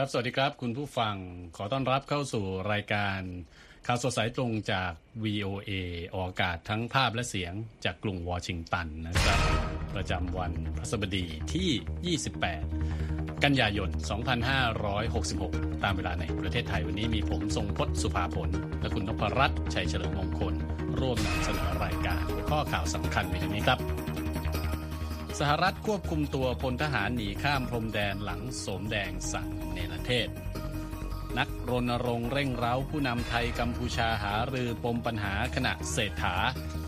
ครับ สวัสดีครับ คุณผู้ฟังขอต้อนรับเข้าสู่รายการข่าวสดสายตรงจาก VOA ออกอากาศทั้งภาพและเสียงจากกรุงวอชิงตันนะครับ ประจำวันพฤหัสบดีที่ 28 กันยายน 2566 ตามเวลาในประเทศไทยวันนี้มีผมทรงพศสุภาผล และคุณนพรัตน์ชัยเฉลิมมงคล ร่วมนำเสนอรายการหัวข้อข่าวสำคัญในวันนี้ครับสหรัฐควบคุมตัวพลทหารหนีข้ามพรมแดนหลังโสมแดงสั่ง เนรเทศ นักรณรงค์เร่งเร้าผู้นำไทยกัมพูชาหารือปมปัญหาขณะเศรษฐา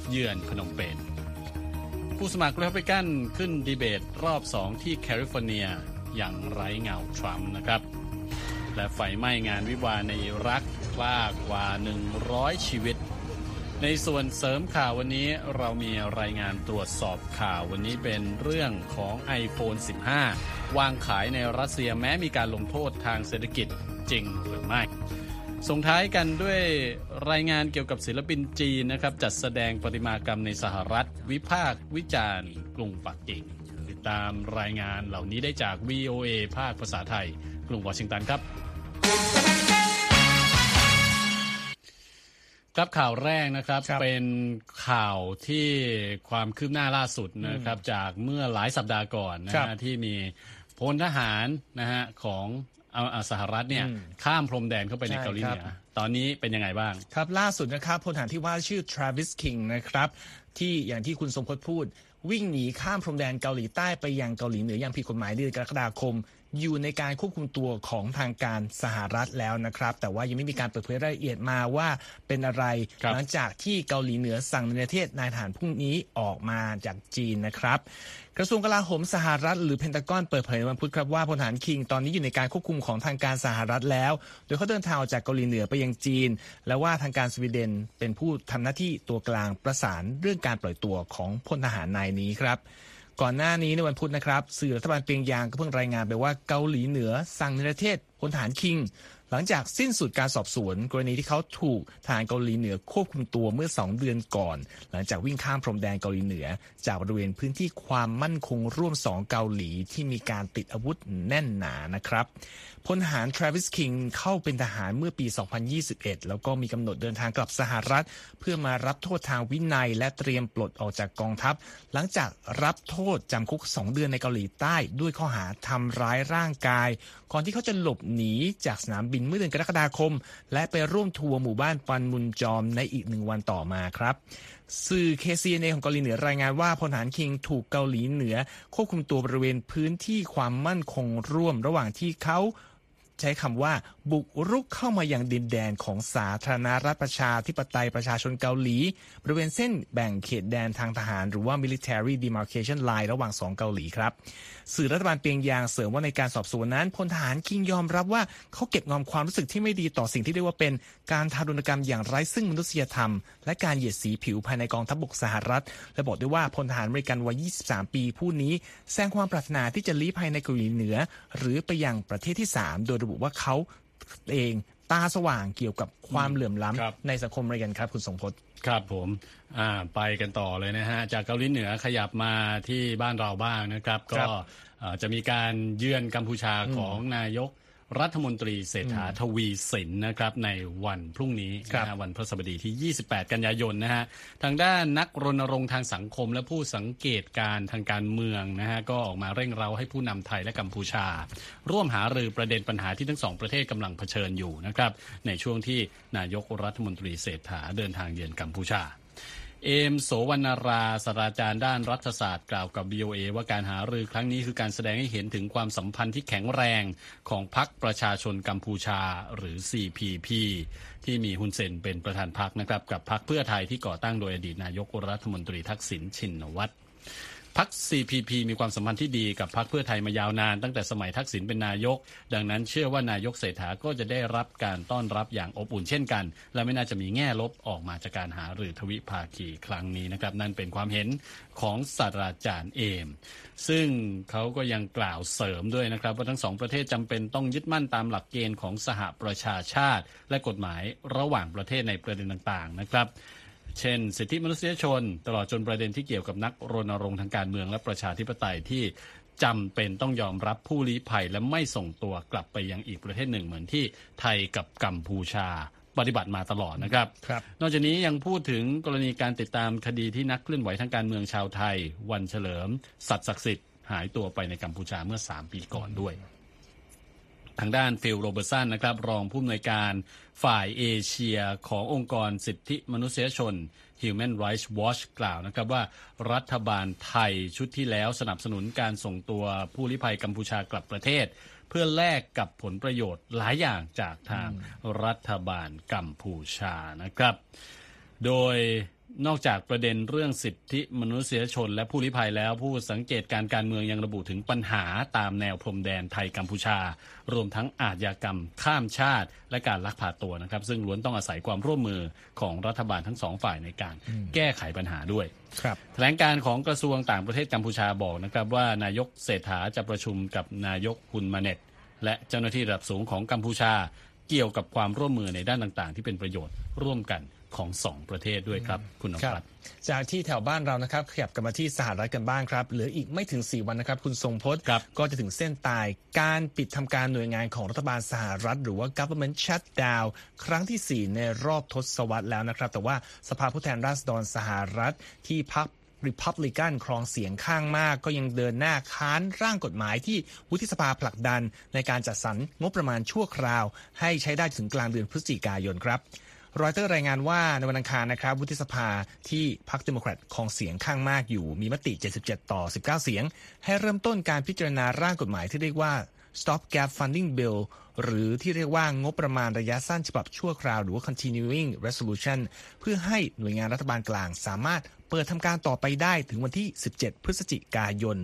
เยือนพนมเปญผู้สมัครรีพับลิกันขึ้นดีเบตรอบสองที่แคลิฟอร์เนียอย่างไร้เงาทรัมป์นะครับ และไฟไหม้งานวิวาในอิรักคลากกว่า 100 ชีวิต ในส่วนเสริมข่าววันนี้เรามีรายงานตรวจสอบข่าววันนี้เป็นเรื่องของ iPhone 15 วางขายในรัสเซียแม้มีการลงโทษทางเศรษฐกิจจริงหรือไม่ ส่งท้ายกันด้วยรายงานเกี่ยวกับศิลปินจีนนะครับ จัดแสดงประติมากรรมในสหรัฐ วิพากษ์วิจารณ์กรุงปักกิ่งติดตามรายงานเหล่านี้ได้จาก VOA ภาคภาษาไทย กรุงวอชิงตันครับ ครับข่าวแรกนะครับครับเป็นข่าวที่ความคืบหน้าล่าสุดนะครับ จากเมื่อหลายสัปดาห์ก่อนนะครัฮะบที่มีพลทหารนะฮะของเอาเอาสหรัฐเนี่ยอืมข้ามพรมแดนเข้าไปในใช่เกาหลีเหนือครับตอนนี้เป็นยังไงบ้าง ครับล่าสุดนะครับพลทหารที่ว่าชื่อ Travis King นะครับ ที่อย่างที่คุณสมพศพูด วิ่งหนีข้ามพรมแดนเกาหลีใต้ไปยังเกาหลีเหนืออย่างผิดกฎหมายเดือนกรกฎาคม อยู่ในการควบคุมตัวของทางการสหรัฐแล้วนะครับ แต่ว่ายังไม่มีการเปิดเผยรายละเอียดมาว่าเป็นอะไรครับหลังจากที่เกาหลีเหนือสั่งในประเทศนายทหารพรุ่งนี้ออกมาจากจีนนะครับ กระทรวงกลาโหมสหรัฐหรือเพนตากอนเปิดเผยวันพุธครับว่าพลทหารคิงตอนนี้อยู่ในการควบคุมของทางการสหรัฐแล้ว โดยเขาเดินทางออกจากเกาหลีเหนือไปยังจีน และว่าทางการสวีเดนเป็นผู้ทำหน้าที่ตัวกลางประสานเรื่องการปล่อยตัวของพลทหารนายนี้ครับ ก่อนหน้านี้ในวันพุธนะครับ สื่อรัฐบาลเปียงยางก็เพิ่งรายงานไปว่าเกาหลีเหนือสั่งในประเทศพลทหารคิง หลังจากสิ้นสุดการสอบสวน กรณีที่เขาถูกทหารเกาหลีเหนือควบคุมตัวเมื่อ 2 เดือนก่อน หลังจากวิ่งข้ามพรมแดนเกาหลีเหนือ จากบริเวณพื้นที่ความมั่นคงร่วม 2 เกาหลีที่มีการติดอาวุธแน่นหนานะครับพลทหาร Travis King เข้าเป็นทหารเมื่อปี 2021 แล้วก็มีกำหนดเดินทางกลับสหรัฐ เพื่อมารับโทษทางวินัยและเตรียมปลดออกจากกองทัพ หลังจากรับโทษจำคุก 2 เดือนในเกาหลีใต้ ด้วยข้อหาทำร้ายร่างกาย ก่อนที่เขาจะหลบหนีจากสนามบินเมื่อเดือนกรกฎาคม และไปร่วมทัวร์หมู่บ้านปันมุนจอมในอีกหนึ่งวันต่อมาครับ สื่อ KCNA ของเกาหลีเหนือรายงานว่าพลทหารคิงถูกเกาหลีเหนือ ควบคุมตัวบริเวณพื้นที่ความมั่นคงร่วมระหว่างที่เขาใช้คำว่า บุกรุกเข้ามาอยังดินแดนของสาธารณรัฐประชาธิปไตยประชาชนเกาหลี บริเวณเส้นแบ่งเขตแดนทางทหาร หรือว่า military demarcation line ระหว่างสองเกาหลีครับ สื่อรัฐบาลเปียงยางเสริมว่าในการสอบสวนนั้นพลทหารคิงยอมรับว่าเขาเก็บงอมความรู้สึกที่ไม่ดีต่อสิ่งที่เรียกว่าเป็นการทารุณกรรมอย่างไร้ซึ่งมนุษยธรรม และการเหยียดสีผิวภายในกองทัพบกสหรัฐ และบอกด้วยว่าพลทหารอเมริกันวัย 23 ปีผู้นี้แสดงความปรารถนาที่จะลี้ภัยในเกาหลีเหนือ หรือไปยังประเทศที่ 3 โดยระบุว่าเขาเองตาสว่างเกี่ยวกับความเหลื่อมล้ครับำในสังคมอเมริกันครับ คุณสงพจน์ครับผมอ่าไปกันต่อเลยนะฮะ จากเกาหลีเหนือขยับมาที่บ้านเราบ้างนะครับครัก็บเอ่อจะมีการเยือนกัมพูชาของนายก รัฐมนตรีเศรษฐาทวีสินนะครับในวันพรุ่งนี้ครับนะฮะวันพฤหัสบดีที่ 28 กันยายนนะฮะทางด้านนักรณรงค์ทางสังคมและผู้สังเกตการณ์ทางการเมืองนะฮะก็ออกมาเร่งเร้าให้ผู้นำไทยและกัมพูชา ร่วมหารือประเด็นปัญหาที่ทั้งสองประเทศกำลังเผชิญอยู่นะครับในช่วงที่นายกรัฐมนตรีเศรษฐาเดินทางเยือนกัมพูชา เอมโสวรรณราศาสตราจารย์ด้านรัฐศาสตร์กล่าวกับ BOA ว่าการหารือครั้งนี้คือการแสดงให้เห็นถึงความสัมพันธ์ที่แข็งแรงของพรรคประชาชนกัมพูชาหรือ CPP ที่มีฮุนเซนเป็นประธานพรรคนะครับกับพรรคเพื่อไทยที่ก่อตั้งโดยอดีตนายกรัฐมนตรีทักษิณชินวัตร พัก CPP มีความสัมพันธ์ที่ดีกับพักเพื่อไทยมายาวนาน ตั้งแต่สมัยทักษิณเป็นนายก ดังนั้นเชื่อว่านายกเศรษฐาก็จะได้รับการต้อนรับอย่างอบอุ่นเช่นกัน และไม่น่าจะมีแง่ลบออกมาจากการหาหรือทวิภาคีครั้งนี้นะครับ นั่นเป็นความเห็นของศาสตราจารย์เอม ซึ่งเขาก็ยังกล่าวเสริมด้วยนะครับ ว่าทั้งสองประเทศจำเป็นต้องยึดมั่นตามหลักเกณฑ์ของสหประชาชาติ และกฎหมายระหว่างประเทศในประเด็นต่างๆนะครับ เช่น สิทธิมนุษยชน ตลอดจนประเด็นที่เกี่ยวกับนักรณรงค์ทางการเมืองและประชาธิปไตยที่จำเป็นต้องยอมรับผู้ลี้ภัยและไม่ส่งตัวกลับไปยังอีกประเทศหนึ่งเหมือนที่ไทยกับกัมพูชาปฏิบัติมาตลอดนะครับ ครับนอกจากนี้ยังพูดถึงกรณีการติดตามคดีที่นักเคลื่อนไหวทางการเมืองชาวไทย วันเฉลิม สัตย์ศักดิ์สิทธิ์หายตัวไปในกัมพูชาเมื่อ 3 ปีก่อนด้วย ทางด้านฟิลโรเบอร์สันนะครับรองผู้อำนวยการฝ่ายเอเชียขององค์กรสิทธิมนุษยชน Human Rights Watch กล่าวนะครับว่ารัฐบาลไทยชุดที่แล้วสนับสนุนการส่งตัวผู้ลี้ภัยกัมพูชากลับประเทศ เพื่อแลกกับผลประโยชน์หลายอย่างจากทางรัฐบาลกัมพูชานะครับ โดย นอกจากประเด็นเรื่องสิทธิมนุษยชน และผู้ลี้ภัยแล้วผู้สังเกตการการเมืองยังระบุถึงปัญหาตามแนวพรมแดนไทยกัมพูชา รวมทั้งอาชญากรรมข้ามชาติ และการลักพาตัวนะครับ ซึ่งล้วนต้องอาศัยความร่วมมือของรัฐบาลทั้งสองฝ่ายในการแก้ไขปัญหาด้วยครับแถลงการของกระทรวงต่างประเทศกัมพูชาบอกนะครับว่านายกเศรษฐาจะประชุมกับนายกฮุนมาเน็ตและเจ้าหน้าที่ระดับสูงของกัมพูชา เกี่ยวกับความร่วมมือในด้านต่าง ๆ ที่เป็นประโยชน์ร่วมกัน ของสองประเทศด้วยครับ คุณนครัภับสจากที่แถวบ้านเรานะครับขยับกลับมาที่สหรัฐกันบ้างครับเหลืออีกไม่ถึง 4 วันนะครับ คุณทรงพจน์ครับก็จะถึงเส้นตายการปิดทำการหน่วยงานของรัฐบาลสหรัฐ หรือว่า government shutdown ครั้งที่ 4 ในรอบทศวรรษแล้วนะครับ แต่ว่าสภาผู้แทนราษฎรสหรัฐที่พรรค Republican ครองเสียงข้างมาก ก็ยังเดินหน้าค้านร่างกฎหมายที่วุฒิสภาผลักดัน ในการจัดสรรงบประมาณชั่วคราว ให้ใช้ได้ถึงกลางเดือนพฤศจิกายนครับ รอยเตอร์รายงานว่าในวันอังคารนะครับวุฒิสภาที่พรรคเดโมแครตครองเสียงข้างมากอยู่มีมติ 77 ต่อ 19 เสียง ให้เริ่มต้นการพิจารณาร่างกฎหมายที่เรียกว่า Stop Gap Funding Bill หรือที่เรียกว่างบประมาณระยะสั้นฉบับชั่วคราวหรือว่า Continuing Resolution เพื่อให้หน่วยงานรัฐบาลกลางสามารถเปิดทำการต่อไปได้ถึงวันที่ 17 พฤศจิกายน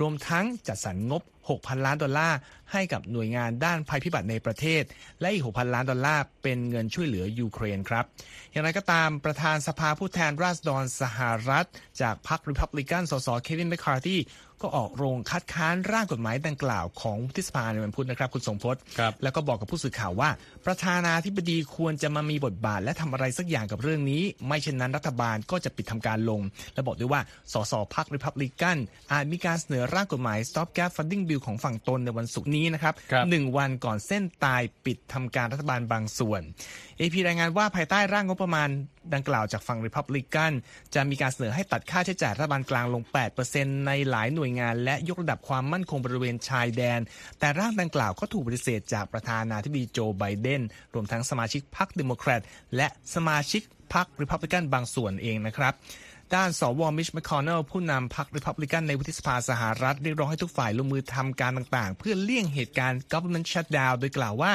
รวมทั้งจัดสรรงบ 6,000 ล้านดอลลาร์ให้กับหน่วยงานด้านภัยพิบัติในประเทศ และอีก 6,000 ล้านดอลลาร์เป็นเงินช่วยเหลือยูเครนครับ อย่างไรก็ตามประธานสภาผู้แทนราษฎรสหรัฐ จากพรรคริพับลิกันสสเควินแมคคาร์ธี ก็ออกโรงคัดค้านร่างกฎหมายดังกล่าวของวุฒิสภาในวันพุธนะครับ คุณสมพศครับแล้วก็บอกกับผู้สื่อข่าวว่า ประธานาธิบดีควรจะมามีบทบาท และทำอะไรสักอย่างกับเรื่องนี้ ไม่เช่นนั้นรัฐบาลก็จะปิดทำการลง และบอกด้วยว่าสสพรรคริพับลิกันอาจมีการเสนอร่างกฎหมาย Stop Gap Funding Bill ของฝั่งตนในวันศุกร์นี้นะครับครับหนึ่งวันก่อนเส้นตายปิดทำการรัฐบาลบางส่วน AP รายงานว่าภายใต้ร่างงบประมาณ ดังกล่าวจากฝั่งริพับลิกันจะมีการเสนอให้ตัดค่าใช้จ่ายรัฐบาลกลางลง 8%ในหลายหน่วยงานและยกระดับความมั่นคงบริเวณชายแดน แต่ร่างดังกล่าวก็ถูกปฏิเสธจากประธานาธิบดีโจไบเดน รวมทั้งสมาชิกพรรคเดโมแครตและสมาชิกพรรคริพับลิกันบางส่วนเองนะครับด้านสวมิตช์แมคคอนเนลผู้นำพรรคริพับลิกันในวุฒิสภาสหรัฐเรียกร้องให้ทุกฝ่ายลงมือทำการต่างๆ เพื่อเลี่ยงเหตุการณ์ government shutdown โดยกล่าวว่า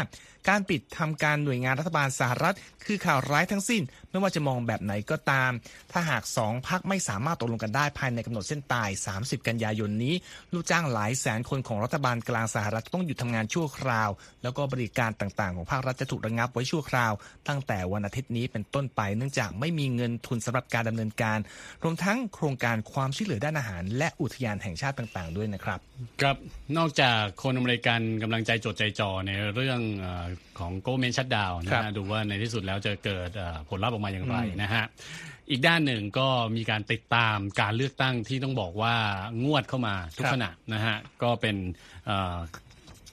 การปิดทำการหน่วยงานรัฐบาลสหรัฐ คือข่าวร้ายทั้งสิ้น ไม่ว่าจะมองแบบไหนก็ตาม ถ้าหากสองพรรคไม่สามารถตกลงกันได้ภายในกำหนดเส้นตาย 30 กันยายนนี้ ลูกจ้างหลายแสนคนของรัฐบาลกลางสหรัฐต้องหยุดทำงานชั่วคราว แล้วก็บริการต่างๆ ของภาครัฐจะถูกระงับไว้ชั่วคราว ตั้งแต่วันอาทิตย์นี้เป็นต้นไป เนื่องจากไม่มีเงินทุนสำหรับการดำเนินการ รวมทั้งโครงการความช่วยเหลือด้านอาหาร และอุทยานแห่งชาติต่างๆ ด้วยนะครับครับนอกจากคนอเมริกันกำลังใจจดใจจ่อในเรื่องของโกเมนชัดดาวนะครัฮะบดูว่าในที่สุดแล้วจะเกิดเอ่อผลลัพธ์ออกมาอย่างไรนะฮะอีกด้านหนึ่งก็มีการติดตามการเลือกตั้งที่ต้องบอกว่างวดเข้ามาทุกครับขณะนะฮะก็เป็นเอ่อ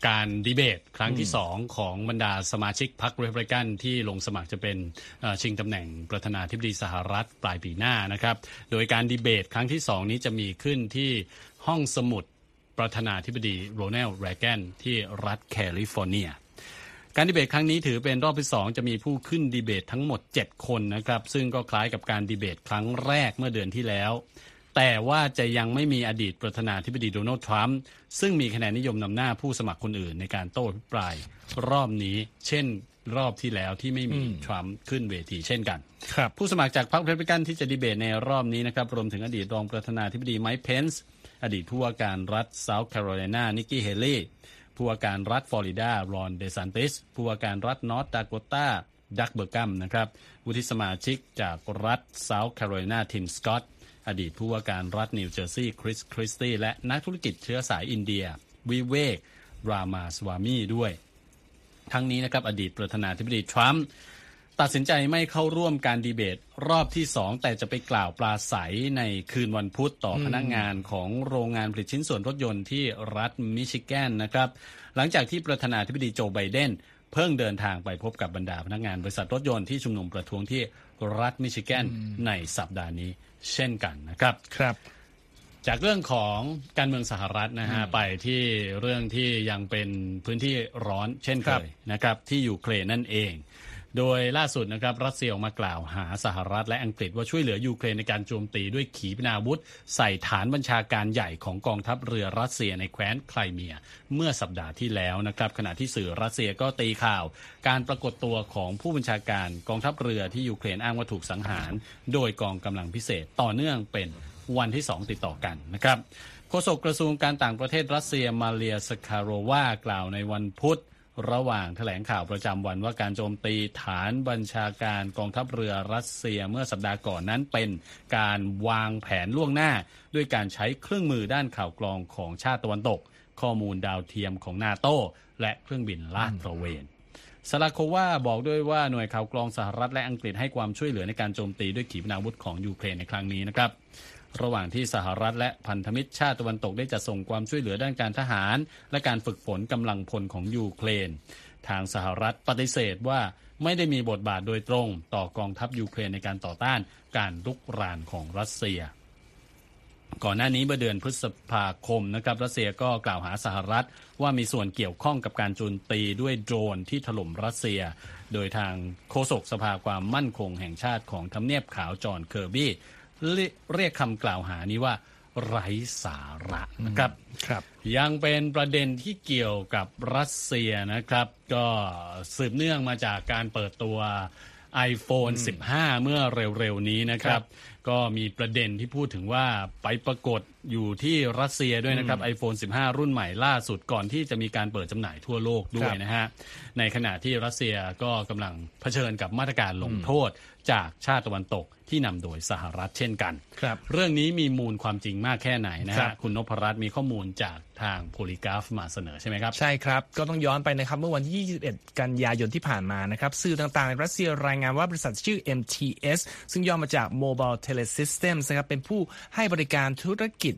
การดีเบตครั้งที่สองของบรรดาสมาชิกพรรครีพับลิกันที่ลงสมัครจะเป็นเอ่อชิงตำแหน่งประธานาธิบดีสหรัฐปลายปีหน้านะครับ โดยการดีเบตครั้งที่สองนี้จะมีขึ้นที่ห้องสมุดประธานาธิบดีโรนัลด์แรแกนที่รัฐแคลิฟอร์เนีย การดีเบตครั้งนี้ถือเป็นรอบที่สองจะมีผู้ขึ้นดีเบตทั้งหมด 7 คนนะครับ ซึ่งก็คล้ายกับการดีเบตครั้งแรกเมื่อเดือนที่แล้ว แต่ว่าจะยังไม่มีอดีตประธานาธิบดีโดนัลด์ทรัมป์ซึ่งมีคะแนนนิยมนำหน้าผู้สมัครคนอื่นในการโต้อภิปรายรอบนี้ เช่นรอบที่แล้วที่ไม่มีทรัมป์ขึ้นเวทีเช่นกันครับผู้สมัครจากพรรครีพับลิกันที่จะดีเบตในรอบนี้นะครับรวมถึงอดีตรองประธานาธิบดีไมค์เพนซ์อดีตผู้ว่าการรัฐเซาท์แคโรไลนานิกกี้เฮเลย์ ผู้ว่าการรัฐฟลอริดารอนเดซันติสผู้ว่าการรัฐนอร์ทดาโกตาดักเบอร์กัมนะครับวุฒิสมาชิกจากรัฐเซาท์แคโรไลนาทิมสกอตอดีตผู้ว่าการรัฐนิวเจอร์ซีย์คริสคริสตี้และนักธุรกิจเชื้อสายอินเดีย วิเวก รามาสวามีด้วย ทั้งนี้นะครับอดีตประธานาธิบดีทรัมป์ ตัดสินใจไม่เข้าร่วมการดีเบตรอบที่สองแต่จะไปกล่าวปราศัยในคืนวันพุธต่อพนักงานของโรงงานผลิตชิ้นส่วนรถยนต์ที่รัฐมิชิแกนนะครับ หลังจากที่ประธานาธิบดีโจไบเดนเพิ่งเดินทางไปพบกับบรรดาพนักงานบริษัทรถยนต์ที่ชุมนุมประท้วงที่รัฐมิชิแกนในสัปดาห์นี้เช่นกันนะครับครับจากเรื่องของการเมืองสหรัฐนะฮะไปที่เรื่องที่ยังเป็นพื้นที่ร้อนเช่นเคครับยนะครับที่ยูเครนนั่นเอง โดยล่าสุดนะครับรัสเซียออกมากล่าวหาสหรัฐและอังกฤษว่าช่วยเหลือยูเครนในการโจมตีด้วยขีปนาวุธ ใส่ฐานบัญชาการใหญ่ของกองทัพเรือรัสเซียในแคว้นไครเมีย เมื่อสัปดาห์ที่แล้วนะครับขณะที่สื่อรัสเซียก็ตีข่าว การปรากฏตัวของผู้บัญชาการกองทัพเรือที่ยูเครนอ้างว่าถูกสังหาร โดยกองกำลังพิเศษต่อเนื่องเป็นวันที่ 2 ติดต่อกันนะครับโฆษกกระทรวงการต่างประเทศรัสเซียมาเลียสคาโรวากล่าวในวันพุธ ระหว่างแถลงข่าวประจำวันว่าการโจมตีฐานบัญชาการกองทัพเรือรัสเซียเมื่อสัปดาห์ก่อนนั้นเป็นการวางแผนล่วงหน้า ด้วยการใช้เครื่องมือด้านข่าวกรองของชาติตะวันตก ข้อมูลดาวเทียมของนาโตและเครื่องบินลาดตระเวนสลาโควาบอกด้วยว่าหน่วยข่าวกรองสหรัฐและอังกฤษให้ความช่วยเหลือในการโจมตีด้วยขีปนาวุธของยูเครนในครั้งนี้นะครับ ระหว่างที่สหรัฐและพันธมิตรชาติตะวันตกได้จัดส่งความช่วยเหลือด้านการทหาร และการฝึกฝนกำลังพลของยูเครน ทางสหรัฐปฏิเสธว่าไม่ได้มีบทบาทโดยตรง ต่อกองทัพยูเครนในการต่อต้านการลุกรานของรัสเซียก่อนหน้านี้เมื่อเดือนพฤษภาคมนะครับรัสเซียก็กล่าวหาสหรัฐ ว่ามีส่วนเกี่ยวข้องกับการโจมตีด้วยโดรนที่ถล่มรัสเซีย โดยทางโฆษกสภาความมั่นคงแห่งชาติของทำเนียบขาวจอห์นเคอร์บี้ เรียเรียกคำกล่าวหานี้ว่าไร้สาระนะครับครับ ยังเป็นประเด็นที่เกี่ยวกับรัสเซียนะครับ ก็สืบเนื่องมาจากการเปิดตัว iPhone 15 เมื่อเร็วๆ นี้นะครับ ก็มีประเด็นที่พูดถึงว่าไปปรากฏอยู่ที่รัสเซียด้วยนะครับ iPhone 15 รุ่นใหม่ล่าสุดก่อนที่จะมีการเปิดจำหน่ายทั่วโลกด้วยนะฮะ ในขณะที่รัสเซียก็กำลังเผชิญกับมาตรการลงโทษจากชาติตะวันตก ที่นำโดยสหรัฐเช่นกันครับเรื่องนี้มีมูลความจริงมากแค่ไหนนะครัฮะบคุณนพรัตน์มีข้อมูลจากทางโพลีกราฟมาเสนอใช่ไหมครับ ใช่ครับ ก็ต้องย้อนไปนะครับ เมื่อวันที่21 กันยายนที่ผ่านมานะครับ สื่อต่างๆ ในรัสเซียรายงานว่าบริษัทชื่อ MTS ซึ่งย่อมาจาก Mobile Telesystems นะครับเป็นผู้ให้บริการธุรกิจ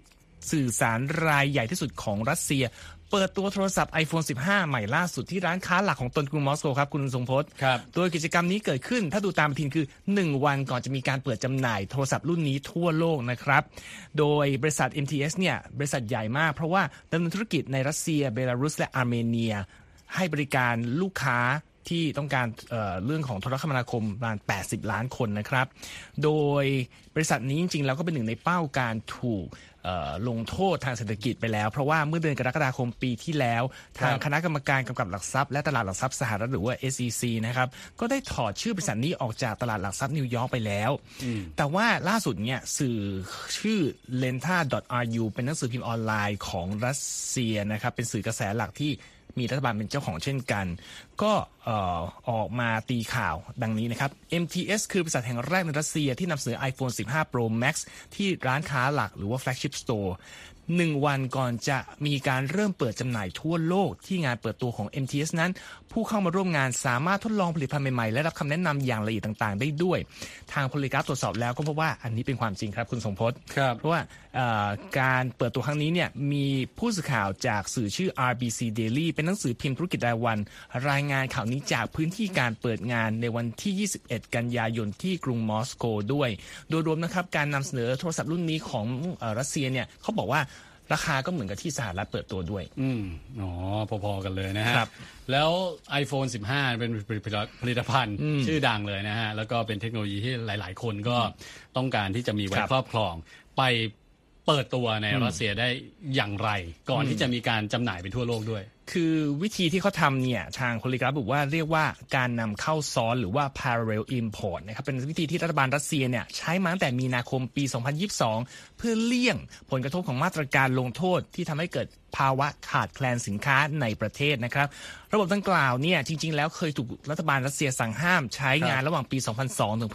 สื่อสารรายใหญ่ที่สุดของรัสเซีย เปิดตัวโทรศัพท์ iPhone 15 ใหม่ล่าสุดที่ร้านค้าหลักของตนกรุงมอสโกครับ คุณทรงพจน์ครับโดยกิจกรรมนี้เกิดขึ้น ถ้าดูตามปฏิทินคือ 1 วันก่อนจะมีการเปิดจำหน่ายโทรศัพท์รุ่นนี้ทั่วโลกนะครับ โดยบริษัท MTS เนี่ยบริษัทใหญ่มากเพราะว่าดำเนินธุรกิจในรัสเซีย เบลารุสและอาร์เมเนีย ให้บริการลูกค้า ที่ต้องการเอ่อเรื่องของโทรคมนาคมประมาณ 80 ล้านคนนะครับ โดยบริษัทนี้จริง ๆ แล้วก็เป็นหนึ่งในเป้าการถูกเอ่อลงโทษทางเศรษฐกิจไปแล้ว เพราะว่าเมื่อเดือนกรกฎาคมปีที่แล้ว ทางครับคณะกรรมการกำกับหลักทรัพย์และตลาดหลักทรัพย์สหรัฐหรือว่า SEC นะครับก็ได้ถอดชื่อบริษัทนี้ออกจากตลาดหลักทรัพย์นิวยอร์กไปแล้ว แต่ว่าล่าสุดเนี่ยสื่อชื่อ lenta.ru เป็นหนังสือพิมพ์ออนไลน์ของรัสเซียนะครับเป็นสื่อกระแสหลักที่ มีรัฐบาลเป็นเจ้าของเช่นกัน ก็เอ่อออกมาตีข่าวดังนี้นะครับ MTS คือบริษัทแห่งแรกในรัสเซียที่นำเสนอ iPhone 15 Pro Max ที่ร้านค้าหลักหรือว่า flagship store หนึ่งวันก่อนจะมีการเริ่มเปิดจำหน่ายทั่วโลกที่งานเปิดตัวของ MTS นั้น ผู้เข้ามาร่วมงานสามารถทดลองผลิตภัณฑ์ใหม่ๆ และรับคำแนะนำอย่างละเอียดต่างๆ ได้ด้วย ทางพลิกราฟตรวจสอบแล้วก็พบว่าอันนี้เป็นความจริงครับคุณสงพจน์ครับเพราะว่าเอ่อ การเปิดตัวครั้งนี้เนี่ยมีผู้สื่อข่าวจากสื่อชื่อ RBC Daily เป็นหนังสือพิมพ์ธุรกิจรายวัน รายงานข่าวนี้จากพื้นที่การเปิดงานในวันที่ 21 กันยายนที่กรุงมอสโกด้วย โดยรวมนะครับการนำเสนอโทรศัพท์รุ่นนี้ของเอ่อรัสเซียเนี่ยเขาบอกว่าราคาก็เหมือนกับที่สหรัฐเปิดตัวด้วย อืมอ๋อ พอๆกันเลยนะฮะครับ แล้ว iPhone 15 เป็นผลิตภัณฑ์ชื่อดังเลยนะฮะ แล้วก็เป็นเทคโนโลยีที่หลาย ๆ คนก็ต้องการที่จะมีไว้ครับครอบครองไป เปิดตัวในรัสเซียได้อย่างไร ก่อนที่จะมีการจำหน่ายไปทั่วโลกด้วย คือวิธีที่เขาทำเนี่ย ทางโพลิกราฟบอกว่าเรียกว่าการนำเข้าซ้อนหรือว่า parallel import นะครับเป็นวิธีที่รัฐบาลรัสเซียเนี่ยใช้มาตั้งแต่มีนาคมปี 2022 เพื่อเลี่ยงผลกระทบของมาตรการลงโทษที่ทำให้เกิดภาวะขาดแคลนสินค้าในประเทศนะครับ ระบบดังกล่าวเนี่ยจริง ๆ แล้วเคยถูกรัฐบาลรัสเซียสั่งห้ามใช้งานระหว่างปี 2002 ถึง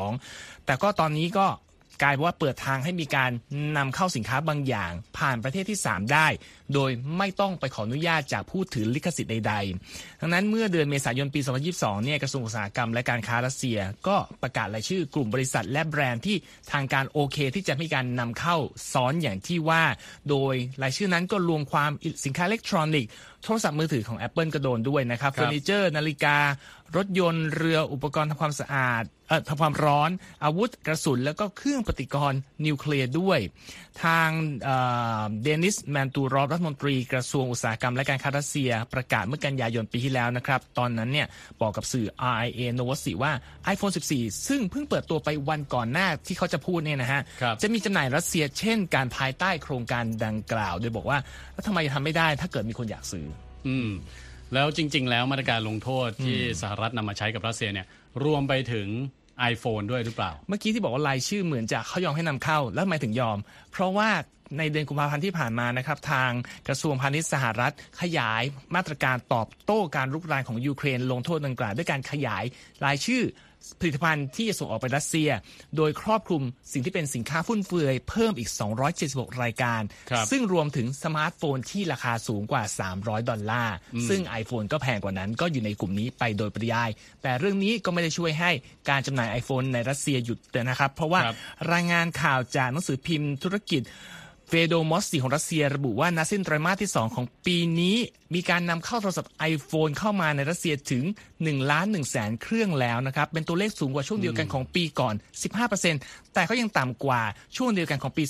2022 แต่ก็ตอนนี้ก็ กลายเป็นว่าเปิดทางให้มีการนำเข้าสินค้าบางอย่าง ผ่านประเทศที่ 3 ได้ โดยไม่ต้องไปขออนุญาตจากผู้ถือลิขสิทธิ์ใดๆ ดังนั้นเมื่อเดือนเมษายนปี 2022 เนี่ยกระทรวงอุตสาหกรรมและการค้ารัสเซีย ก็ประกาศรายชื่อกลุ่มบริษัทและแบรนด์ที่ทางการโอเค ที่จะมีการนำเข้าซ้อนอย่างที่ว่า โดยรายชื่อนั้นก็รวมความสินค้าอิเล็กทรอนิกส์โทรศัพท์มือถือของ Apple ก็โดนด้วยนะครับเฟอร์นิเจอร์นาฬิกา รถยนต์เรืออุปกรณ์ทำความสะอาดเอ่อทำความร้อน อาวุธกระสุน แล้วก็เครื่องปฏิกรณ์นิวเคลียร์ด้วย ทางเดนิสแมนตูรอฟรัฐมนตรีกระทรวงอุตสาหกรรมและการค้ารัสเซียประกาศเมื่อกันยายนปีที่แล้วนะครับ ตอนนั้นเนี่ยบอกกับสื่อ RIA n o v o s i ว่า iPhone 14 ซึ่งเพิ่งเปิดตัวไปวันก่อนหน้าที่เขาจะพูดเนี่ยนะฮะครับจะมีจำหน่ายรัสเซียเช่นการภายใต้โครงการดังกล่าว โดยบอกว่าแล้วทำไมทำไม่ได้ถ้าเกิดมีคนอยากซื้อ อืม แล้วจริง ๆ แล้วมาตรการลงโทษที่สหรัฐนำมาใช้กับรัสเซียเนี่ยรวมไปถึง iPhone ด้วยหรือเปล่า เมื่อกี้ที่บอกว่ารายชื่อเหมือนจะเขายอมให้นำเข้า แล้วทำไมถึงยอม เพราะว่าในเดือนกุมภาพันธ์ที่ผ่านมานะครับ ทางกระทรวงพาณิชย์สหรัฐ ขยายมาตรการตอบโต้การรุกรานของยูเครน ลงโทษดังกล่าวด้วยการขยายรายชื่อ ผลิตภัณฑ์ที่จะส่งออกไปรัสเซีย โดยครอบคลุมสิ่งที่เป็นสินค้าฟุ่มเฟือยเพิ่มอีก 276 รายการครับซึ่งรวมถึงสมาร์ทโฟนที่ราคาสูงกว่า 300 ดอลลาร์ ซึ่ง iPhone ก็แพงกว่านั้นก็อยู่ในกลุ่มนี้ไปโดยปริยาย แต่เรื่องนี้ก็ไม่ได้ช่วยให้การจำหน่าย iPhone ในรัสเซียหยุดนะครับ เพราะว่าครับรายงานข่าวจากหนังสือพิมพ์ธุรกิจ เวโดมอสติของรัสเซียระบุว่าณ สิ้นไตรมาสที่ 2 ของปีนี้ มีการนำเข้าโทรศัพท์ iPhone เข้ามาในรัสเซียถึง1ล้าน1แสนเครื่องแล้วนะครับ เป็นตัวเลขสูงกว่าช่วงเดียวกันของปีก่อน 15%แต่ก็ยังต่ำกว่าช่วงเดียวกันของปี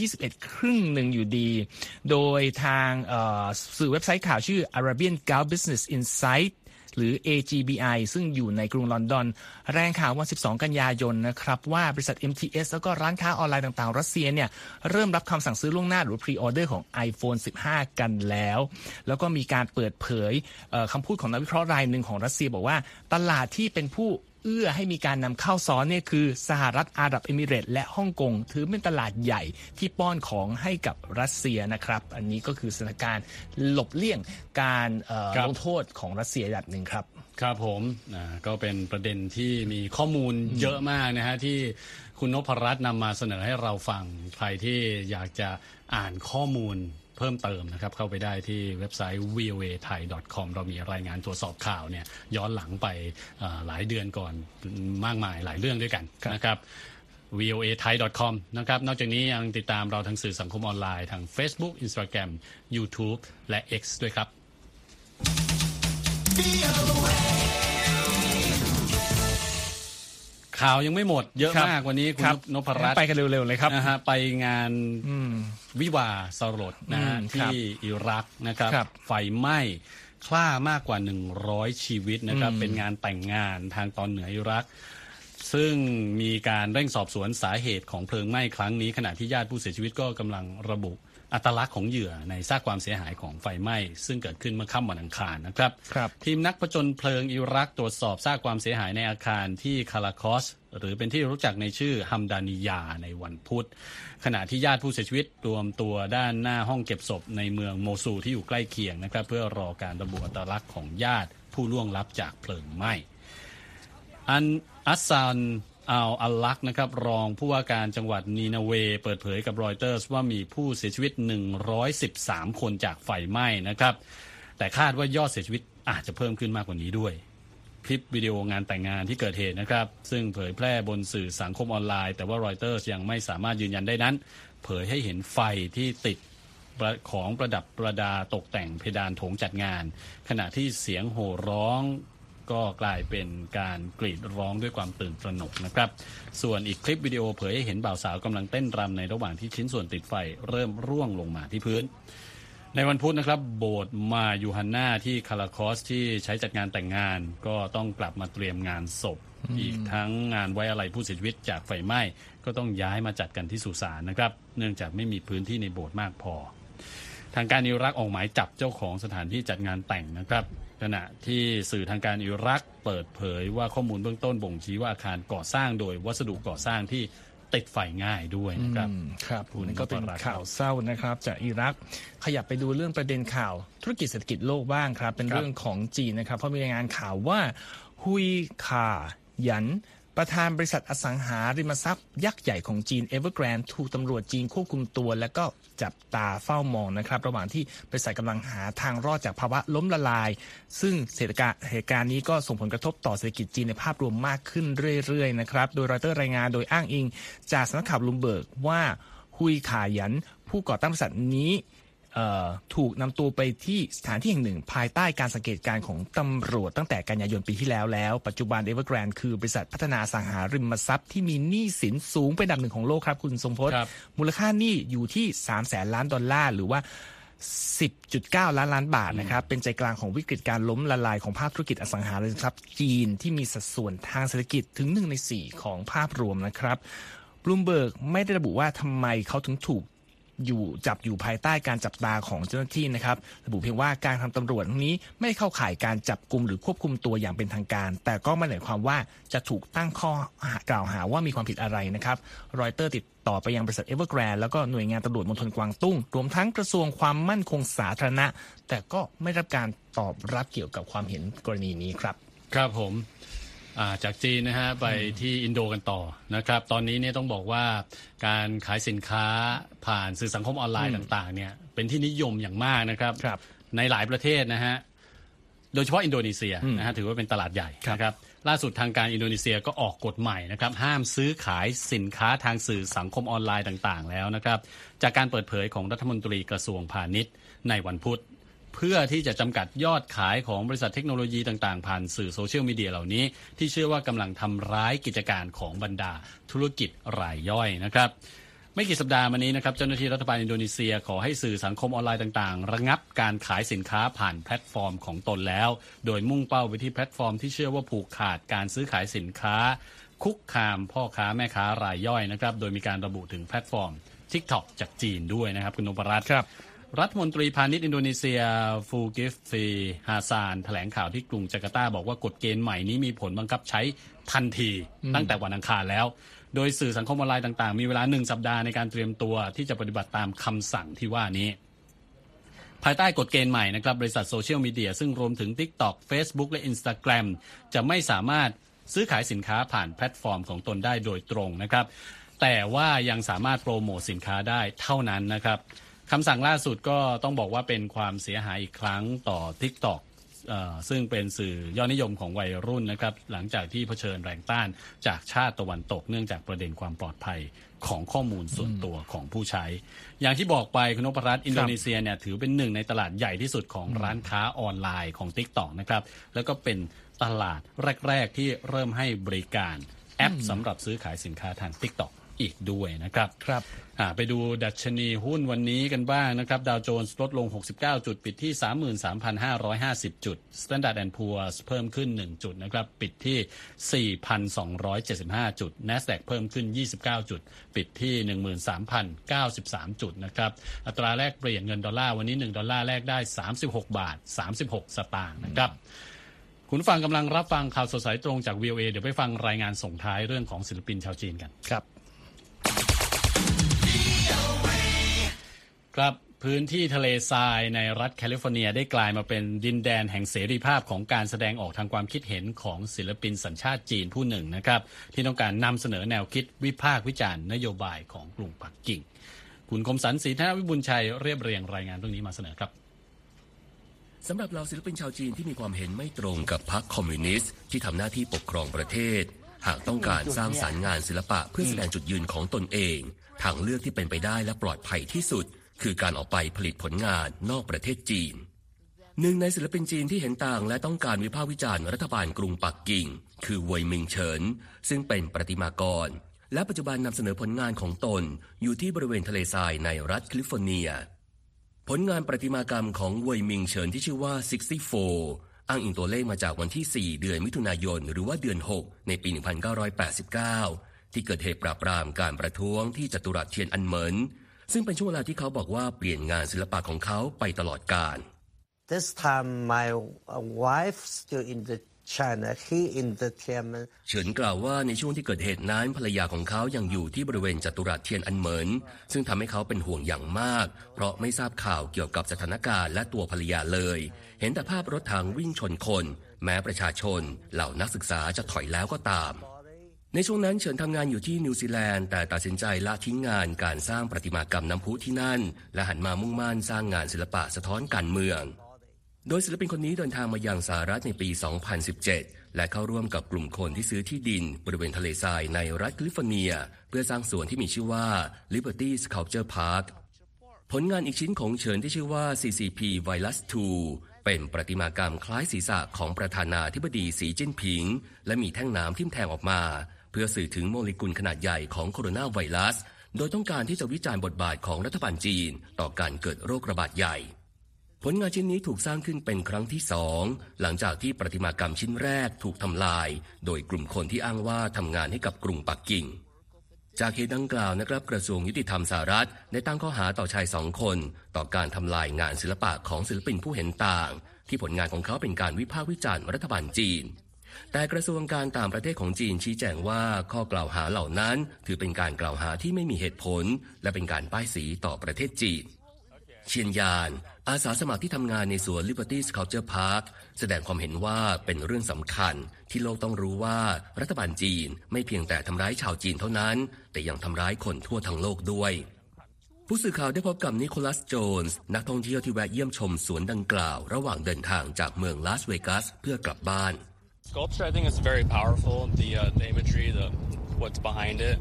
2021 ครึ่งหนึ่งอยู่ดี โดยทางสื่อเว็บไซต์ข่าวชื่อ Arabian Gulf Business Insight หรือ AGBI ซึ่งอยู่ในกรุงลอนดอน รายงานข่าววัน 12 กันยายนนะครับว่าบริษัท MTS แล้วก็ร้านค้าออนไลน์ต่างๆ รัสเซียเนี่ยเริ่มรับคำสั่งซื้อล่วงหน้าหรือ pre-order ของ iPhone 15 กันแล้ว แล้วก็มีการเปิดเผยคำพูดของนักวิเคราะห์รายหนึ่งของรัสเซียบอกว่าตลาดที่เป็นผู้ เอื้อให้มีการนำเข้าซ้อนเนี่ยคือสหรัฐอาหรับเอมิเรตส์และฮ่องกงถือเป็นตลาดใหญ่ที่ป้อนของให้กับรัสเซียนะครับ อันนี้ก็คือสถานการณ์หลบเลี่ยงการเอ่อครับลงโทษของรัสเซียอย่างหนึ่งครับครับผมอ่าก็เป็นประเด็นที่มีข้อมูลเยอะมากนะฮะที่คุณนพรัตน์นำมาเสนอให้เราฟัง ใครที่อยากจะอ่านข้อมูล เพิ่มเติมนะครับเข้าไปได้ที่เว็บไซต์ voa thai com เรามีรายงานตรวจสอบข่าวเนี่ยย้อนหลังไปอ่าหลายเดือนก่อนมากมายหลายเรื่องด้วยกันนะครับ voa thai com นะครับนอกจากนี้ยังติดตามเราทางสื่อสังคมออนไลน์ทาง Facebook Instagram YouTube และ X ด้วยครับ ข่าวยังไม่หมดเยอะครับมากวันนี้คุณครับนพรัตน์ไปกันเร็วๆเลยครับนะฮะไปงานอืมวิวาห์สลดนะฮะอืมครับที่อิรักนะครับครับไฟไหม้คล่ามากกว่า 100 ชีวิตนะครับอืมเป็นงานแต่งงานทางตอนเหนืออิรัก ซึ่งมีการเร่งสอบสวนสาเหตุของเพลิงไหม้ครั้งนี้ ขณะที่ญาติผู้เสียชีวิตก็กำลังระบุ อัตลักษณ์ของเหยื่อในซากความเสียหายของไฟไหม้ ซึ่งเกิดขึ้นเมื่อค่ำวันอังคารนะครับครับทีมนักผจญเพลิงอิรักตรวจสอบซากความเสียหายในอาคารที่คาราคอสหรือเป็นที่รู้จักในชื่อฮัมดานิยาในวันพุธ ขณะที่ญาติผู้เสียชีวิตรวมตัวด้านหน้าห้องเก็บศพในเมืองโมซูลที่อยู่ใกล้เคียงนะครับ เพื่อรอการระบุอัตลักษณ์ของญาติผู้ล่วงลับจากเพลิงไหม้อันอัสซัน อัลอัลลักษ์นะครับรองผู้ว่าการจังหวัดนีนาเว เปิดเผยกับรอยเตอร์สว่ามีผู้เสียชีวิต 113 คนจากไฟไหม้นะครับ แต่คาดว่ายอดเสียชีวิตอาจจะเพิ่มขึ้นมากกว่านี้ด้วย คลิปวิดีโองานแต่งงานที่เกิดเหตุนะครับ ซึ่งเผยแพร่บนสื่อสังคมออนไลน์ แต่ว่ารอยเตอร์สยังไม่สามารถยืนยันได้นั้น เผยให้เห็นไฟที่ติดของประดับประดาตกแต่งเพดานโถงจัดงาน ขณะที่เสียงโห่ร้อง ก็กลายเป็นการกรีดร้องด้วยความตื่นตระหนกนะครับ ส่วนอีกคลิปวิดีโอเผยให้เห็นบ่าวสาวกำลังเต้นรำในระหว่างที่ชิ้นส่วนติดไฟเริ่มร่วงลงมาที่พื้น ในวันพุธนะครับ โบสถ์มายูฮันนาที่คาราคอสที่ใช้จัดงานแต่งงาน ก็ต้องกลับมาเตรียมงานศพ อีกทั้งงานไว้อะไรผู้เสียชีวิตจากไฟไหม้ก็ต้องย้ายมาจัดกันที่สุสานนะครับ เนื่องจากไม่มีพื้นที่ในโบสถ์มากพอ ทางการอิรักออกหมายจับเจ้าของสถานที่จัดงานแต่งนะครับ ขณะที่สื่อทางการอิรักเปิดเผยว่าข้อมูลเบื้องต้นบ่งชี้ว่าอาคารก่อสร้างโดยวัสดุก่อสร้างที่ติดไฟง่ายด้วยนะครับอืมครับคุณนี่ก็เป็นนพรัตน์ข่าวเศร้านะครับจากอิรักขยับไปดูเรื่องประเด็นข่าวธุรกิจเศรษฐกิจโลกบ้างครับ เป็นครับเรื่องของจีนนะครับ เพราะมีรายงานข่าวว่าฮุยคาหยัน ประธานบริษัทอสังหาริมทรัพย์ ยักษ์ใหญ่ของจีน Evergrande ถูกตำรวจจีนควบคุมตัว และก็จับตาเฝ้ามองนะครับ ระหว่างที่บริษัทกำลังหาทางรอดจากภาวะล้มละลาย ซึ่งเศรษฐกเหตุการณ์นี้ก็ส่งผลกระทบต่อเศรษฐกิจจีนในภาพรวมมากขึ้นเรื่อยๆนะครับโดยรอยเตอร์รายงานโดยอ้างอิง จากสำนักข่าวลูมเบิร์กว่าฮุยขายัน ผู้ก่อตั้งบริษัทนี้ ถูกนำตัวไปที่สถานที่แห่งหนึ่ง ภายใต้การสังเกตการณ์ของตำรวจตั้งแต่กันยายนปีที่แล้วแล้ว ปัจจุบันเอเวอร์แกรนด์คือบริษัทพัฒนาอสังหาริมทรัพย์ที่มีหนี้สินสูงเป็นอันดับหนึ่งของโลกครับ คุณทรงพจน์ มูลค่าหนี้อยู่ที่3แสนล้านดอลลาร์หรือว่า10.9 ล้านล้านบาทนะครับ เป็นใจกลางของวิกฤตการล้มละลายของภาคธุรกิจอสังหาริมทรัพย์จีน ที่มีสัดส่วนทางเศรษฐกิจถึง 1 ใน 4 ของภาพรวมนะครับบลูมเบิร์กไม่ได้ระบุว่าทำไมเขาถึงถูก อยู่จับอยู่ภายใต้การจับตาของเจ้าหน้าที่นะครับระบุเพียงว่าการทำตำรวจนี้ไม่เข้าข่ายการจับกลุ่มหรือควบคุมตัวอย่างเป็นทางการ แต่ก็ไม่ได้หมายความว่าจะถูกตั้งข้อกล่าวหาว่ามีความผิดอะไรนะครับรอยเตอร์ติดต่อไปยังบริษัทเอเวอร์แกรนด์แล้วก็หน่วยงานตำรวจมณฑลกวางตุ้ง รวมทั้งกระทรวงความมั่นคงสาธารณะ แต่ก็ไม่รับการตอบรับเกี่ยวกับความเห็นกรณีนี้ครับ ครับผม จากจีนนะฮะไปที่อินโดกันต่อนะครับ ตอนนี้เนี่ยต้องบอกว่าการขายสินค้าผ่านสื่อสังคมออนไลน์ต่างๆเนี่ยเป็นที่นิยมอย่างมากนะครับรบในหลายประเทศนะฮะโดยเฉพาะอินโดนีเซียนะฮะถือว่าเป็นตลาดใหญ่นะครับล่าสุดทางการอินโดนีเซียก็ออกกฎใหม่นะครับห้ามซื้อขายสินค้าทางสื่อสังคมออนไลน์ต่างๆ แล้วนะครับ จากการเปิดเผยของรัฐมนตรีกระทรวงพาณิชย์ในวันพุธ เพื่อที่จะจำกัดยอดขายของบริษัทเทคโนโลยีต่างๆ ผ่านสื่อโซเชียลมีเดียเหล่านี้ ที่เชื่อว่ากำลังทำร้ายกิจการของบรรดาธุรกิจรายย่อยนะครับไม่กี่สัปดาห์มานี้นะครับเจ้าหน้าที่รัฐบาลอินโดนีเซียขอให้สื่อสังคมออนไลน์ต่างๆ ระงับการขายสินค้าผ่านแพลตฟอร์มของตนแล้ว โดยมุ่งเป้าไปที่แพลตฟอร์มที่เชื่อว่าผูกขาดการซื้อขายสินค้า คุกคามพ่อค้าแม่ค้ารายย่อยนะครับโดยมีการระบุถึงแพลตฟอร์ม TikTok จากจีนด้วยนะครับคุณนพรัตน์ครับ รัฐมนตรีพาณิชย์อินโดนีเซีย ซูลกิฟลีฮาซานแถลงข่าวที่กรุงจาการ์ตาบอกว่ากฎเกณฑ์ใหม่นี้มีผลบังคับใช้ทันทีตั้งแต่วันอังคารแล้ว โดยสื่อสังคมออนไลน์ต่างๆ มีเวลาหนึ่งสัปดาห์ในการเตรียมตัวที่จะปฏิบัติตามคำสั่งที่ว่านี้ ภายใต้กฎเกณฑ์ใหม่นะครับบริษัทโซเชียลมีเดียซึ่งรวมถึง TikTok Facebook และ Instagram จะไม่สามารถซื้อขายสินค้าผ่านแพลตฟอร์มของตนได้โดยตรงนะครับแต่ว่ายังสามารถโปรโมทสินค้าได้เท่านั้นนะครับ คำสั่งล่าสุดก็ต้องบอกว่าเป็นความเสียหายอีกครั้งต่อ TikTok ซึ่งเป็นสื่อยอดนิยมของวัยรุ่นนะครับ หลังจากที่เผชิญแรงต้านจากชาติตะวันตก เนื่องจากประเด็นความปลอดภัยของข้อมูลส่วนตัวของผู้ใช้ อย่างที่บอกไปคุณนพรัตน์อินโดนีเซียเนี่ยถือเป็นหนึ่งในตลาดใหญ่ที่สุดของร้านค้าออนไลน์ของ TikTok นะครับ แล้วก็เป็นตลาดแรก ๆ ที่เริ่มให้บริการแอปสำหรับซื้อขายสินค้าทาง TikTok อีก ด้วยนะครับครับไปดูดัชนีหุ้นวันนี้กันบ้างนะครับ ดาวโจนส์ลดลง 69 จุด ปิดที่ 33,550 จุด Standard and Poor's เพิ่มขึ้น 1 จุดนะครับ ปิดที่ 4,275 จุด NASDAQ เพิ่มขึ้น 29 จุด ปิดที่ 13,093 จุดนะครับ อัตราแลกเปลี่ยนเงินดอลลาร์วันนี้ 1 ดอลลาร์แลกได้ 36 บาท 36 สตางค์นะครับคุณฟังกำลังรับฟังข่าวสดสายตรงจาก VOA เดี๋ยวไปฟังรายงานส่งท้ายเรื่องของศิลปินชาวจีนกันครับ ครับพื้นที่ทะเลทรายในรัฐแคลิฟอร์เนียได้กลายมาเป็นดินแดนแห่งเสรีภาพของการแสดงออกทางความคิดเห็นของศิลปินสัญชาติจีนผู้หนึ่งนะครับ ที่ต้องการนำเสนอแนวคิดวิพากษ์วิจารณ์นโยบายของกลุ่มปักกิ่ง คุณคมสันศรีธนวิบุญชัยเรียบเรียงรายงานเรื่องนี้มาเสนอครับสำหรับเราศิลปินชาวจีนที่มีความเห็นไม่ตรงกับพรรคคอมมิวนิสต์ที่ทำหน้าที่ปกครองประเทศ หากต้องการสร้างสารรค์งานศิลปะเพื่อแสดงจุดยืนของตนเอง ทางเลือกที่เป็นไปได้และปลอดภัยที่สุด คือการออกไปผลิตผลงานนอกประเทศจีน หนึ่งในศิลปินจีนที่เห็นต่างและต้องการวิพากษ์วิจารณ์รัฐบาลกรุงปักกิ่ง คือเวยมิงเฉิน ซึ่งเป็นประติมากร และปัจจุบันนำเสนอผลงานของตน อยู่ที่บริเวณทะเลทรายในรัฐแคลิฟอร์เนีย ผลงานประติมากรรมของเวยมิงเฉินที่ชื่อว่า 64 อ้างอิงตัวเลขมาจากวันที่ 4 เดือนมิถุนายน หรือว่าเดือน 6 ในปี 1989 ที่เกิดเหตุปราบปรามการประท้วงที่จัตุรัสเทียนอันเหมินซึ่งเป็นช่วงเวลาที่เขาบอกว่าเปลี่ยนงานศิลปะของเขาไปตลอดกาล This time my wife still in the เฉินกล่าวว่าในช่วงที่เกิดเหตุนั้นภรรยาของเขายังอยู่ที่บริเวณจัตุรัสเทียนอันเหมินซึ่งทำให้เขาเป็นห่วงอย่างมาก เพราะไม่ทราบข่าวเกี่ยวกับสถานการณ์และตัวภรรยาเลย เห็นแต่ภาพรถถังวิ่งชนคน แม้ประชาชน เหล่านักศึกษาจะถอยแล้วก็ตาม ในช่วงนั้นเฉินทำงานอยู่ที่นิวซีแลนด์แต่ตัดสินใจละทิ้งงานการสร้างประติมากรรมน้ำพุที่นั่น และหันมามุ่งมั่นสร้างงานศิลปะสะท้อนการเมือง โดยศิลปินคนนี้เดินทางมายังสหรัฐในปี 2017 และเข้าร่วมกับกลุ่มคนที่ซื้อที่ดิน บริเวณทะเลทรายในรัฐแคลิฟอร์เนีย เพื่อสร้างสวนที่มีชื่อว่า Liberty Sculpture Park ผลงานอีกชิ้นของเฉินที่ชื่อว่า CCP Virus 2 เป็นประติมากรรมคล้ายศีรษะของประธานาธิบดีสีจิ้นผิง และมีแท่งน้ำทิ่มแทงออกมา เพื่อสื่อถึงโมเลกุลขนาดใหญ่ของโคโรนาไวรัส โดยต้องการที่จะวิจารณ์บทบาทของรัฐบาลจีน ต่อการเกิดโรคระบาดใหญ่ ผลงานชิ้นนี้ถูกสร้างขึ้นเป็นครั้งที่สองหลังจากที่ประติมากรรมชิ้นแรกถูกทำลาย โดยกลุ่มคนที่อ้างว่าทำงานให้กับกรุงปักกิ่ง จากเหตุดังกล่าวนะครับกระทรวงยุติธรรมสหรัฐได้ตั้งข้อหาต่อชายสองคน ต่อการทำลายงานศิลปะของศิลปินผู้เห็นต่าง ที่ผลงานของเขาเป็นการวิพากษ์วิจารณ์รัฐบาลจีน แต่กระทรวงการต่างประเทศของจีนชี้แจงว่าข้อกล่าวหาเหล่านั้น ถือเป็นการกล่าวหาที่ไม่มีเหตุผล และเป็นการป้ายสีต่อประเทศจีน เชียนยาน อาสาสมัครที่ทำงานในสวน Liberty Sculpture Park แสดงความเห็นว่าเป็นเรื่องสำคัญ ที่โลกต้องรู้ว่ารัฐบาลจีนไม่เพียงแต่ทำร้ายชาวจีนเท่านั้น แต่ยังทำร้ายคนทั่วทั้งโลกด้วย ผู้สื่อข่าวได้พบกับนิโคลัสโจนส์นักท่องเที่ยวที่แวะเยี่ยมชมสวนดังกล่าว ระหว่างเดินทางจากเมืองลาสเวกัสเพื่อกลับบ้าน Sculpture, I think, is very powerful. The uh, the imagery, the what's behind it.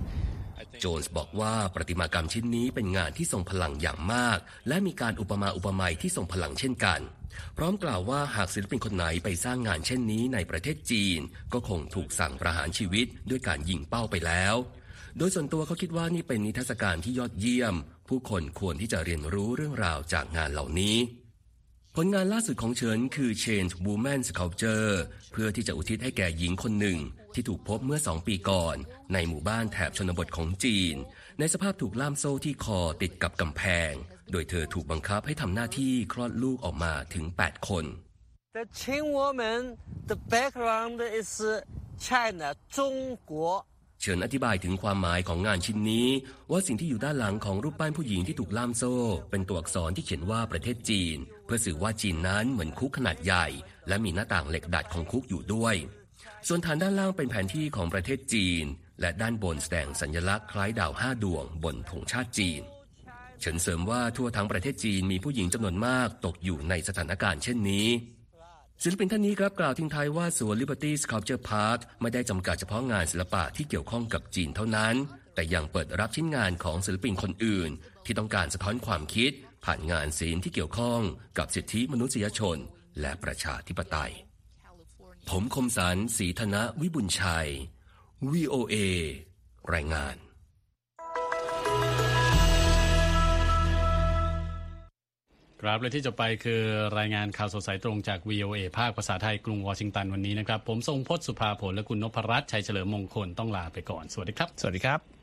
โจนส์บอกว่าประติมากรรมชิ้นนี้เป็นงานที่ทรงพลังอย่างมาก และมีการอุปมาอุปไมยที่ทรงพลังเช่นกัน พร้อมกล่าวว่าหากศิลปินคนไหนไปสร้างงานเช่นนี้ในประเทศจีน ก็คงถูกสั่งประหารชีวิตด้วยการยิงเป้าไปแล้ว โดยส่วนตัวเขาคิดว่านี่เป็นนิทรรศการที่ยอดเยี่ยม ผู้คนควรที่จะเรียนรู้เรื่องราวจากงานเหล่านี้ผลงานล่าสุดของเฉินคือ Change Woman Sculpture เพื่อที่จะอุทิศให้แก่หญิงคนหนึ่ง ที่ถูกพบเมื่อสองปีก่อน ในหมู่บ้านแถบชนบทของจีน ในสภาพถูกล่ามโซ่ที่คอติดกับกำแพง โดยเธอถูกบังคับให้ทำหน้าที่คลอดลูกออกมาถึง 8 คน The Qing woman, the background is China, 中国。เฉินอธิบายถึงความหมายของงานชิ้นนี้ ว่าสิ่งที่อยู่ด้านหลังของรูปปั้นผู้หญิงที่ถูกล่ามโซ่ เป็นตัวอักษรที่เขียนว่าประเทศจีน เพื่อสื่อว่าจีนนั้นเหมือนคุกขนาดใหญ่ และมีหน้าต่างเหล็กดัดของคุกอยู่ด้วย ส่วนฐานด้านล่างเป็นแผนที่ของประเทศจีน และด้านบนแสดงสัญลักษณ์คล้ายดาวห้าดวงบนธงชาติจีน เฉินเสริมว่าทั่วทั้งประเทศจีนมีผู้หญิงจำนวนมากตกอยู่ในสถานการณ์เช่นนี้ศิลปินท่านนี้ครับกล่าวทิ้งท้ายว่าสวน Liberty Sculpture Park ไม่ได้จำกัดเฉพาะงานศิลปะที่เกี่ยวข้องกับจีนเท่านั้น แต่ยังเปิดรับชิ้นงานของศิลปินคนอื่น ที่ต้องการสะท้อนความคิด ผ่านงานศิลป์ที่เกี่ยวข้องกับสิทธิมนุษยชน และประชาธิปไตย ผมคมสันศรีธนะวิบุญชัย VOA รายงาน ครับและที่จะไปคือรายงานข่าวสดสายตรงจาก VOA ภาคภาษาไทยกรุงวอชิงตันวันนี้นะครับ ผมทรงพจน์สุภาผลและคุณนพรัตน์ชัยเฉลิมมงคลต้องลาไปก่อน สวัสดีครับ สวัสดีครับ